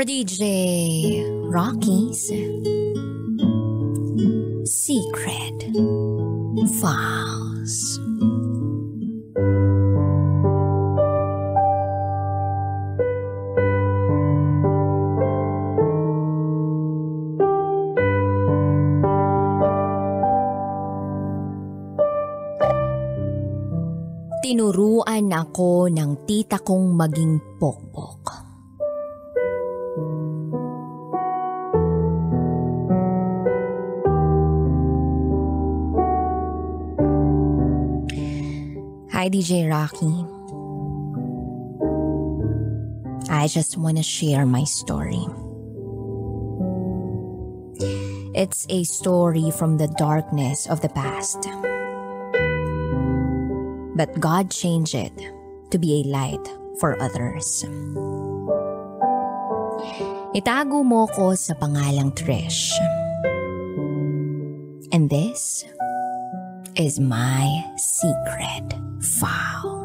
for DJ Rocky's Secret Files. Tinuruan ako ng tita kong maging pokpok. Hi, DJ Rocky. I just want to share my story. It's a story from the darkness of the past. But God changed it to be a light for others. Itago mo ko sa pangalang Trish. And this is my secret file.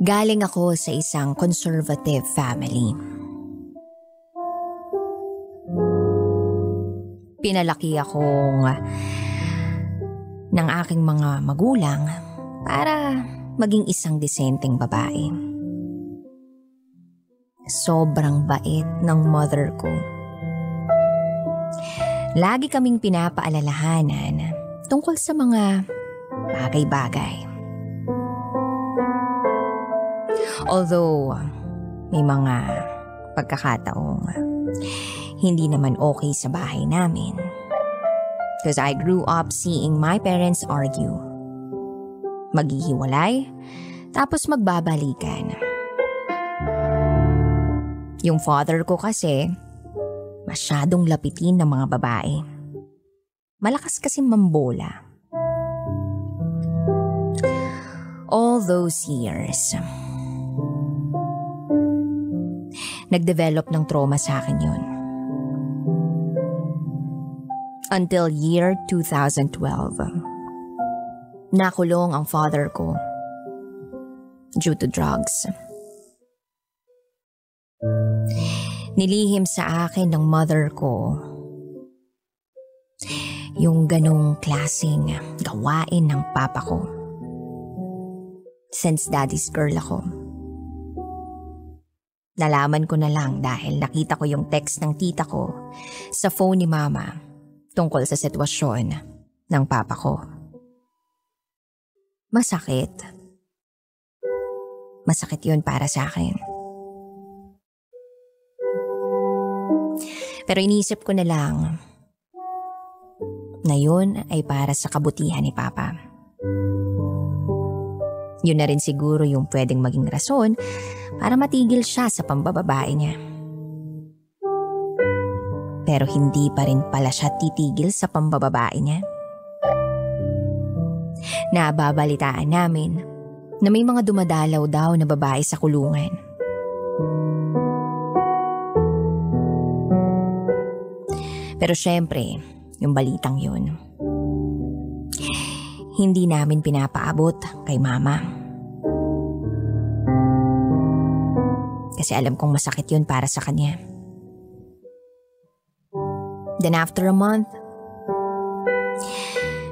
Galing ako sa isang conservative family. Pinalaki akong ng aking mga magulang para maging isang disenteng babae. Sobrang bait ng mother ko. Lagi kaming pinapaalalahanan tungkol sa mga bagay-bagay. Although may mga pagkakataong hindi naman okay sa bahay namin. Because I grew up seeing my parents argue. Maghihiwalay, tapos magbabalikan. Yung father ko kasi, masyadong lapitin ng mga babae. Malakas kasi mambola. All those years, nagdevelop ng trauma sa akin yun. Until year 2012, nakulong ang father ko due to drugs. Nilihim sa akin ng mother ko yung ganong klasing gawain ng papa ko. Since daddy's girl ako. Nalaman ko na lang dahil nakita ko yung text ng tita ko sa phone ni mama tungkol sa sitwasyon ng papa ko. Masakit. Masakit yun para sa akin. Pero inisip ko na lang na yun ay para sa kabutihan ni Papa. Yun na rin siguro yung pwedeng maging rason para matigil siya sa pambababae niya. Pero hindi pa rin pala siya titigil sa pambababae niya. Nababalitaan namin na may mga dumadalaw daw na babae sa kulungan. Pero syempre, yung balitang yun, hindi namin pinapaabot kay mama. Kasi alam kong masakit yun para sa kanya. Then after a month,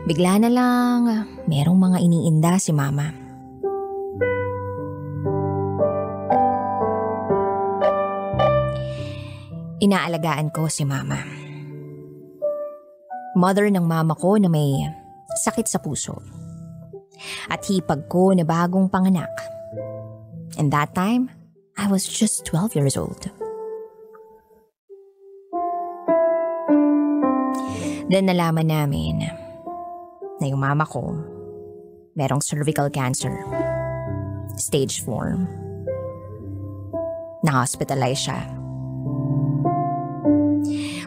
bigla na lang merong mga iniinda si mama. Inaalagaan ko si mama. Mother ng mama ko na may sakit sa puso. At hipag ko na bagong panganak. And that time, I was just 12 years old. Then nalaman namin na yung mama ko merong cervical cancer. Stage 4. Na-hospitalize siya.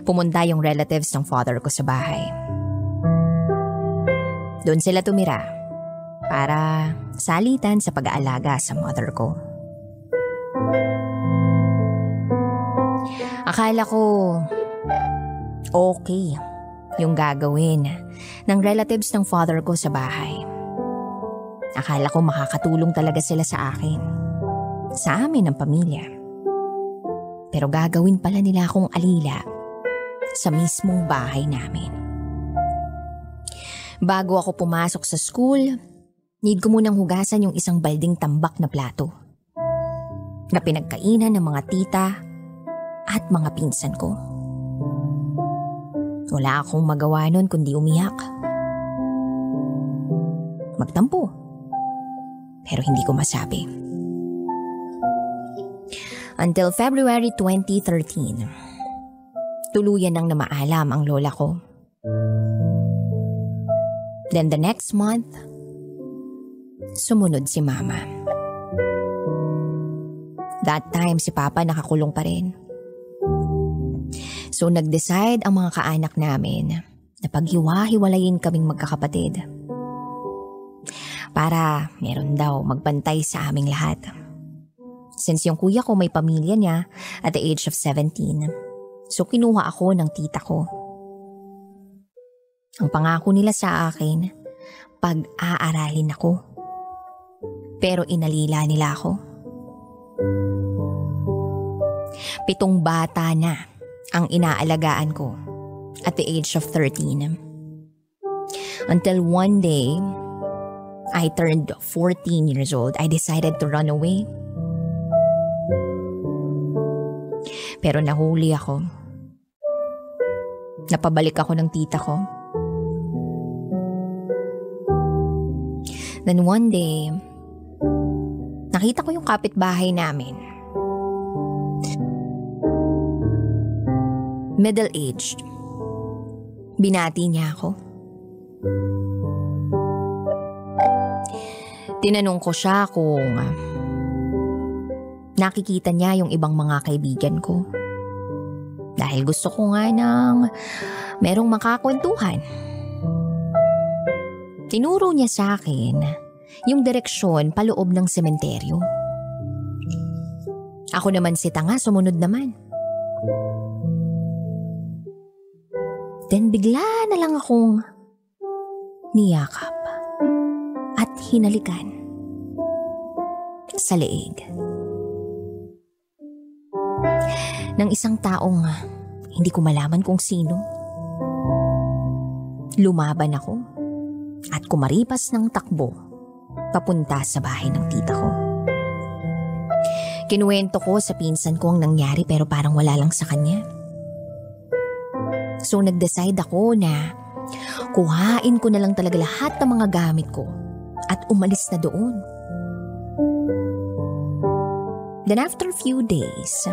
Pumunta yung relatives ng father ko sa bahay. Doon sila tumira para salitan sa pag-aalaga sa mother ko. Akala ko okay yung gagawin ng relatives ng father ko sa bahay. Akala ko makakatulong talaga sila sa akin. Sa amin ang pamilya. Pero gagawin pala nila akong alila sa mismong bahay namin. Bago ako pumasok sa school, need ko munang hugasan yung isang balding tambak na plato na pinagkainan ng mga tita at mga pinsan ko. Wala akong magawa nun kundi umiyak. Magtampo. Pero hindi ko masabi. Until February 2013, tuluyan nang namaalam ang lola ko. Then the next month, sumunod si mama. That time si papa nakakulong pa rin. So nag-decide ang mga kaanak namin na paghiwa-hiwalayin kaming magkakapatid. Para meron daw magbantay sa aming lahat. Since yung kuya ko may pamilya niya at the age of 17, so kinuha ako ng tita ko. Ang pangako nila sa akin, pag-aaralin ako. Pero inalila nila ako. Pitong bata na ang inaalagaan ko at the age of 13. Until one day, I turned 14 years old, I decided to run away. Pero nahuli ako. Napabalik ako ng tita ko. Then one day, nakita ko yung kapitbahay namin. Middle-aged. Binati niya ako. Tinanong ko siya kung nakikita niya yung ibang mga kaibigan ko. Dahil gusto ko nga ng merong makakwentuhan. Tinuro niya sa akin yung direksyon paloob ng sementeryo. Ako naman si Tanga, sumunod naman. Then bigla na lang akong niyakap at hinalikan sa leeg. Ng isang taong hindi ko malaman kung sino. Lumaban ako at kumaripas ng takbo papunta sa bahay ng tita ko. Kinuwento ko sa pinsan ko ang nangyari pero parang wala lang sa kanya. So nag-decide ako na kuhain ko na lang talaga lahat ng mga gamit ko at umalis na doon. Then after a few days,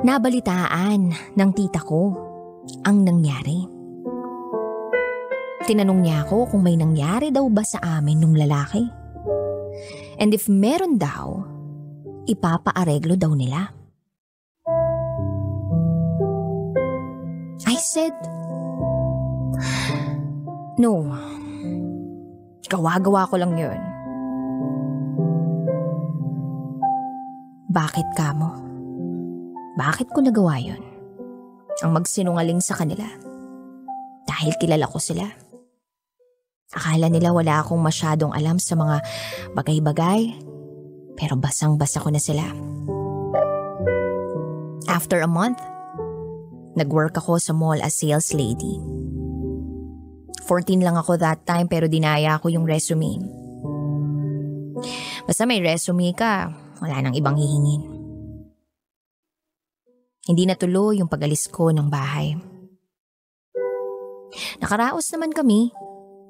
nabalitaan ng tita ko ang nangyari. Tinanong niya ako kung may nangyari daw ba sa amin nung lalaki. And if meron daw, ipapaareglo daw nila. said, No. Gawa-gawa ko lang yun. Bakit ka mo? Bakit ko nagawa yun? Ang magsinungaling sa kanila. Dahil kilala ko sila. Akala nila wala akong masyadong alam sa mga bagay-bagay, pero basang-basa ko na sila. After a month, Nag-work ako sa mall as sales lady. 14 lang ako that time pero dinaya ko yung resume. Basta may resume ka, wala nang ibang hihingin. Hindi natuloy yung pag-alis ko ng bahay. Nakaraos naman kami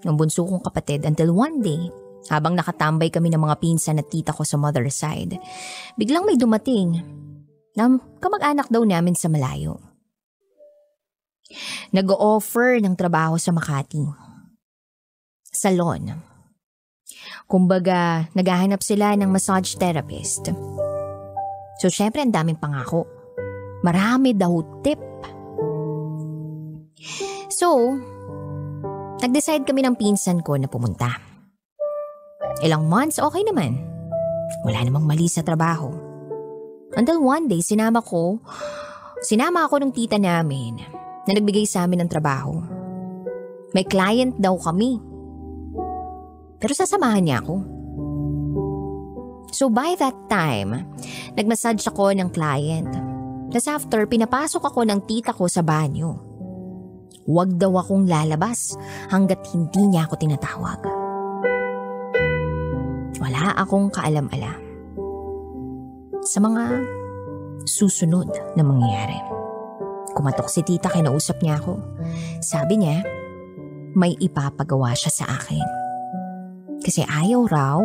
ng bunso kong kapatid until one day, habang nakatambay kami ng mga pinsan at tita ko sa mother side, biglang may dumating na kamag-anak daw namin sa malayo. Nag-offer ng trabaho sa Makati. Salon. Kumbaga, naghahanap sila ng massage therapist. So, syempre, ang daming pangako. Marami daw tip. So, nag-decide kami ng pinsan ko na pumunta. Ilang months, okay naman. Wala namang mali sa trabaho. Until one day, sinama ko, sinama ako ng tita namin na nagbigay sa amin ng trabaho. May client daw kami. Pero sasamahan niya ako. So by that time, nagmassage ako ng client. Tapos after, pinapasok ako ng tita ko sa banyo. Huwag daw akong lalabas hanggat hindi niya ako tinatawag. Wala akong kaalam-alam sa mga susunod na mangyayari. Kumatok si tita, kinausap niya ako. Sabi niya, may ipapagawa siya sa akin. Kasi ayaw raw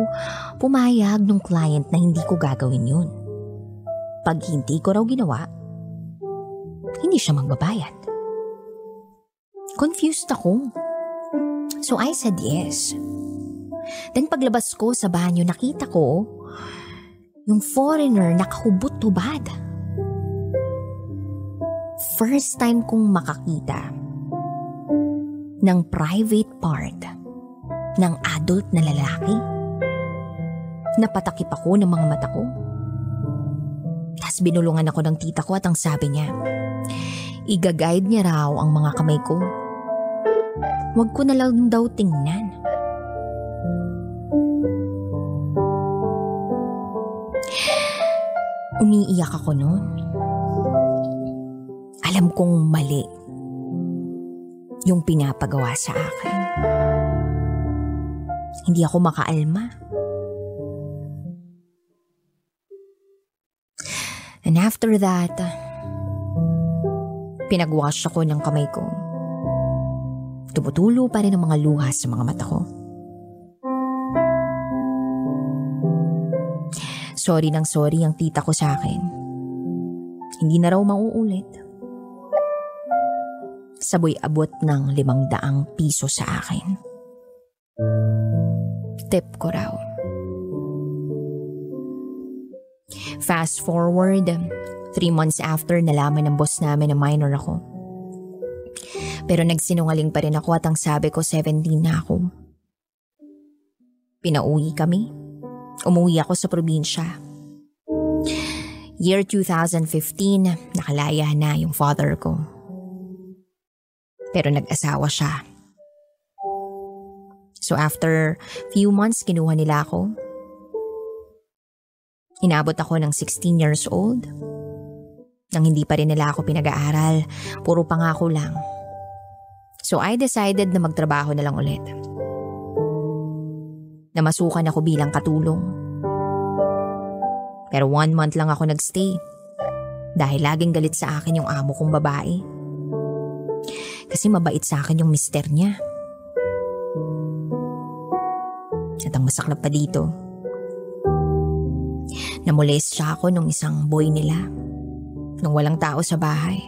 pumayag ng client na hindi ko gagawin yun. Pag hindi ko raw ginawa, hindi siya magbabayad. Confused ako. So I said yes. Then paglabas ko sa banyo, nakita ko yung foreigner nakahubot-hubad. First time kong makakita ng private part ng adult na lalaki. Napatakip ako ng mga mata ko. Tapos binulungan ako ng tita ko at ang sabi niya, igaguide niya raw ang mga kamay ko. Huwag ko na lang daw tingnan. Umiiyak ako noon. Alam kong mali yung pinapagawa sa akin. Hindi ako makaalma. And after that, pinagwash ako ng kamay ko. Tumutulo pa rin ang mga luha sa mga mata ko. Sorry ng sorry ang tita ko sa akin. Hindi na raw mauulit. Saboy abot ng limang daang piso sa akin tip ko raw. Fast forward, three months after nalaman ng boss namin na minor ako. Pero nagsinungaling pa rin ako at ang sabi ko 17 na ako. Pinauwi kami. Umuwi ako sa probinsya. Year 2015, nakalaya na yung father ko. Pero nag-asawa siya So after few months, kinuha nila ako. Inabot ako ng 16 years old. Nang hindi pa rin nila ako pinag-aaral, puro pangako lang. So I decided na magtrabaho na lang ulit. Namasukan ako bilang katulong. Pero one month lang ako nagstay. Dahil laging galit sa akin yung amo kong babae. Kasi mabait sa akin yung mister niya. At ang masaklap pa dito, namulis siya ako nung isang boy nila. Nung walang tao sa bahay.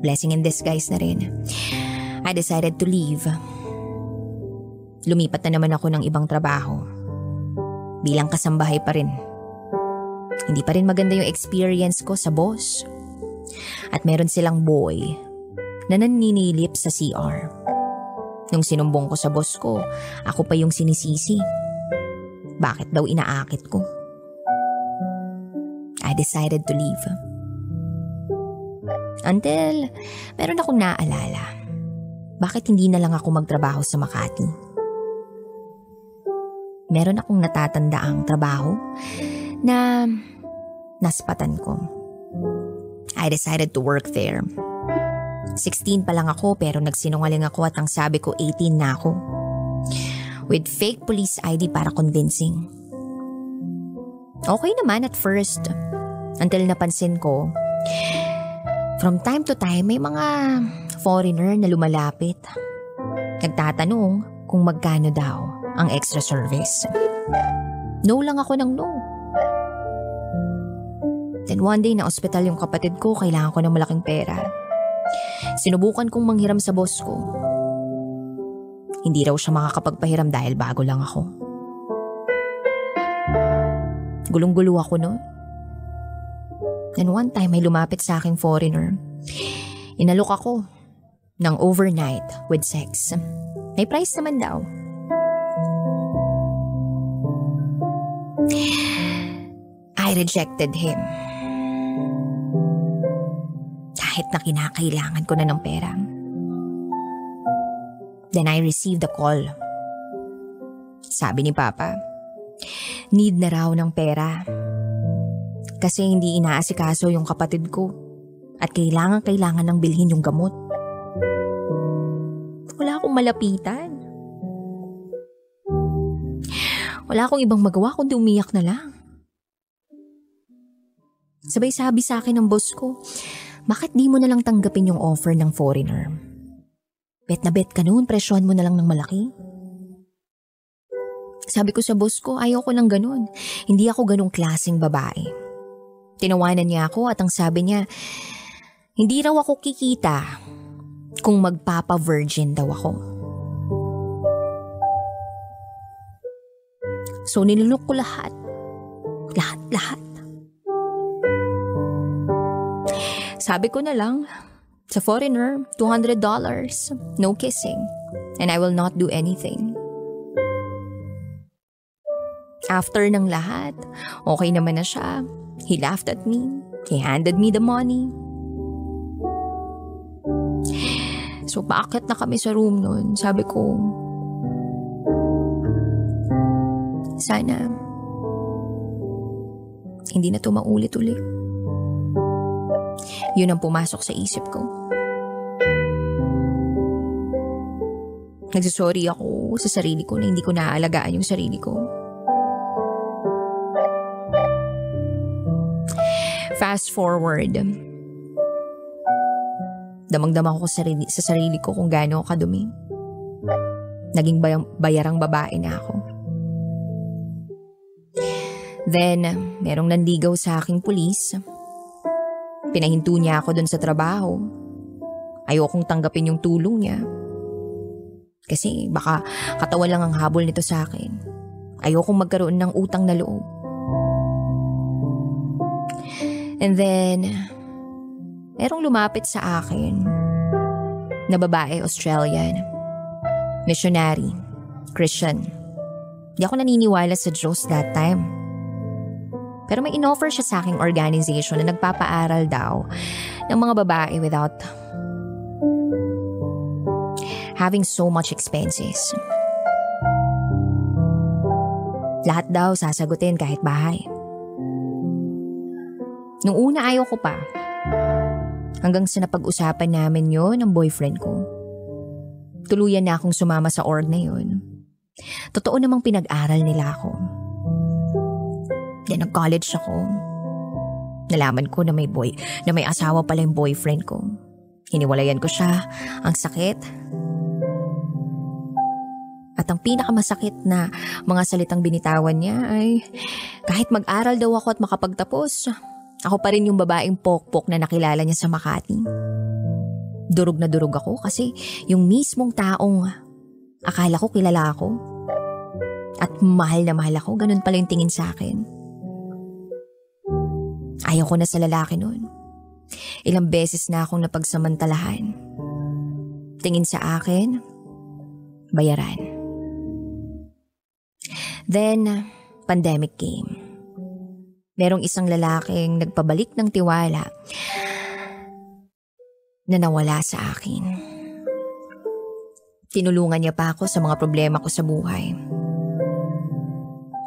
Blessing in disguise na rin. I decided to leave. Lumipat na naman ako ng ibang trabaho. Bilang kasambahay pa rin. Hindi pa rin maganda yung experience ko sa boss. At meron silang boy na naninilip sa CR. Nung sinumbong ko sa boss ko, ako pa yung sinisisi. Bakit daw inaakit ko? I decided to leave. Until meron akong naalala. Bakit hindi na lang ako magtrabaho sa Makati? Meron akong natatandaang trabaho na naspatan ko. I decided to work there 16 pa lang ako pero nagsinungaling ako at ang sabi ko 18 na ako. With fake police ID para convincing. Okay naman at first. Until napansin ko, from time to time may mga foreigner na lumalapit. Nagtatanong kung magkano daw ang extra service. No lang ako ng no. Then one day na ospital yung kapatid ko, kailangan ko ng malaking pera. Sinubukan kong manghiram sa boss ko. Hindi raw siya makakapagpahiram dahil bago lang ako. Gulong-gulo ako noon. And one time may lumapit sa aking foreigner. Inalok ako ng overnight with sex. May price naman daw. I rejected him kahit na kinakailangan ko na ng pera. Then I received a call Sabi ni Papa, need na raw ng pera. Kasi hindi inaasikaso yung kapatid ko at kailangan-kailangan ng bilhin yung gamot. Wala akong malapitan. Wala akong ibang magawa kundi umiyak na lang. Sabay sabi sa akin ng boss ko, bakit di mo na lang tanggapin yung offer ng foreigner? Bet na bet ka noon, presyohan mo na lang ng malaki. Sabi ko sa boss ko, ayaw ko ng ganun. Hindi ako ganung klaseng babae. Tinawanan niya ako at ang sabi niya, hindi raw ako kikita kung magpapa-virgin daw ako. So nilunok ko lahat. Lahat, lahat. Sabi ko na lang, sa foreigner, $200, no kissing, and I will not do anything. After ng lahat, okay naman na siya. He laughed at me. He handed me the money. So, paakit na kami sa room nun. Sabi ko, sana hindi na to maulit-ulit. Yun ang pumasok sa isip ko. Nagsasorry ako sa sarili ko na hindi ko naaalagaan yung sarili ko. Fast forward. Damang-dama ko sa sarili, sa sarili ko kung gaano kadumi. Naging bayang, bayarang babae na ako. Then, merong nandigaw sa aking pulis. Pinahinto niya ako dun sa trabaho. Ayokong tanggapin yung tulong niya. Kasi baka katawan lang ang habol nito sa akin. Ayokong magkaroon ng utang na loob. And then, merong lumapit sa akin na babae Australian. Missionary. Christian. Di ako naniniwala sa Diyos that time. Pero may inoffer siya sa aking organization na nagpapaaral daw ng mga babae without having so much expenses. Lahat daw sasagutin kahit bahay. Nung una ayaw ko pa. Hanggang sa napag-usapan namin yon ng boyfriend ko. Tuluyan na akong sumama sa org na yon. Totoo namang pinag-aral nila ako. Then nag-college ako. Nalaman ko na may boy, na may asawa pala yung boyfriend ko. Hiniwalayan ko siya. Ang sakit. At ang pinakamasakit na mga salitang binitawan niya ay kahit mag-aral daw ako at makapagtapos, ako pa rin yung babaeng pokpok na nakilala niya sa Makati. Durog na durog ako kasi yung mismong taong akala ko kilala ako. At mahal na mahal ako, ganun pala yung tingin sa akin. Ayaw ko na sa lalaki noon. Ilang beses na akong napagsamantalahan. Tingin sa akin, bayaran. Then, pandemic came merong isang lalaking nagpabalik ng tiwala na nawala sa akin. Tinulungan niya pa ako sa mga problema ko sa buhay.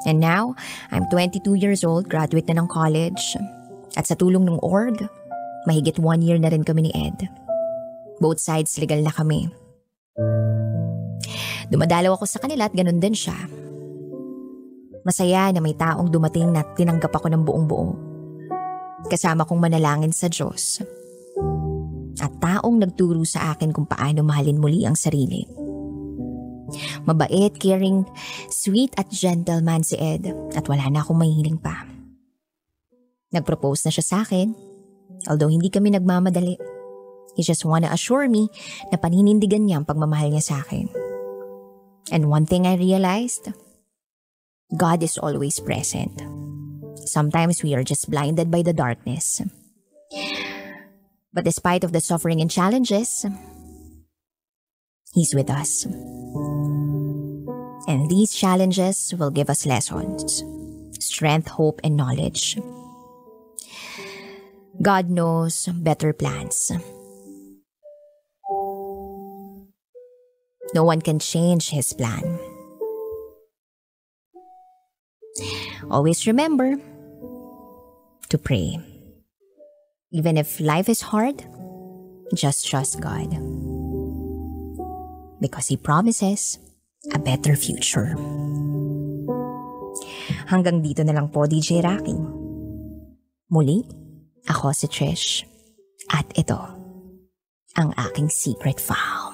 And now, I'm 22 years old, graduate na ng college. At sa tulong ng org, mahigit one year na rin kami ni Ed. Both sides legal na kami. Dumadalaw ako sa kanila at ganun din siya. Masaya na may taong dumating na tinanggap ako ng buong buo. Kasama kong manalangin sa Diyos. At taong nagturo sa akin kung paano mahalin muli ang sarili. Mabait, caring, sweet at gentle man si Ed at wala na akong mahiling pa. Nagpropose na siya sa akin, although hindi kami nagmamadali. He just wanna assure me na paninindigan niya ang pagmamahal niya sa akin. And one thing I realized, God is always present. Sometimes we are just blinded by the darkness. But despite of the suffering and challenges, He's with us. And these challenges will give us lessons, strength, hope, and knowledge. God knows better plans. No one can change His plan. Always remember to pray. Even if life is hard, just trust God. Because He promises a better future. Hanggang dito na lang po, DJ Rocky. Muli, ako si Trish. At ito, ang aking secret file.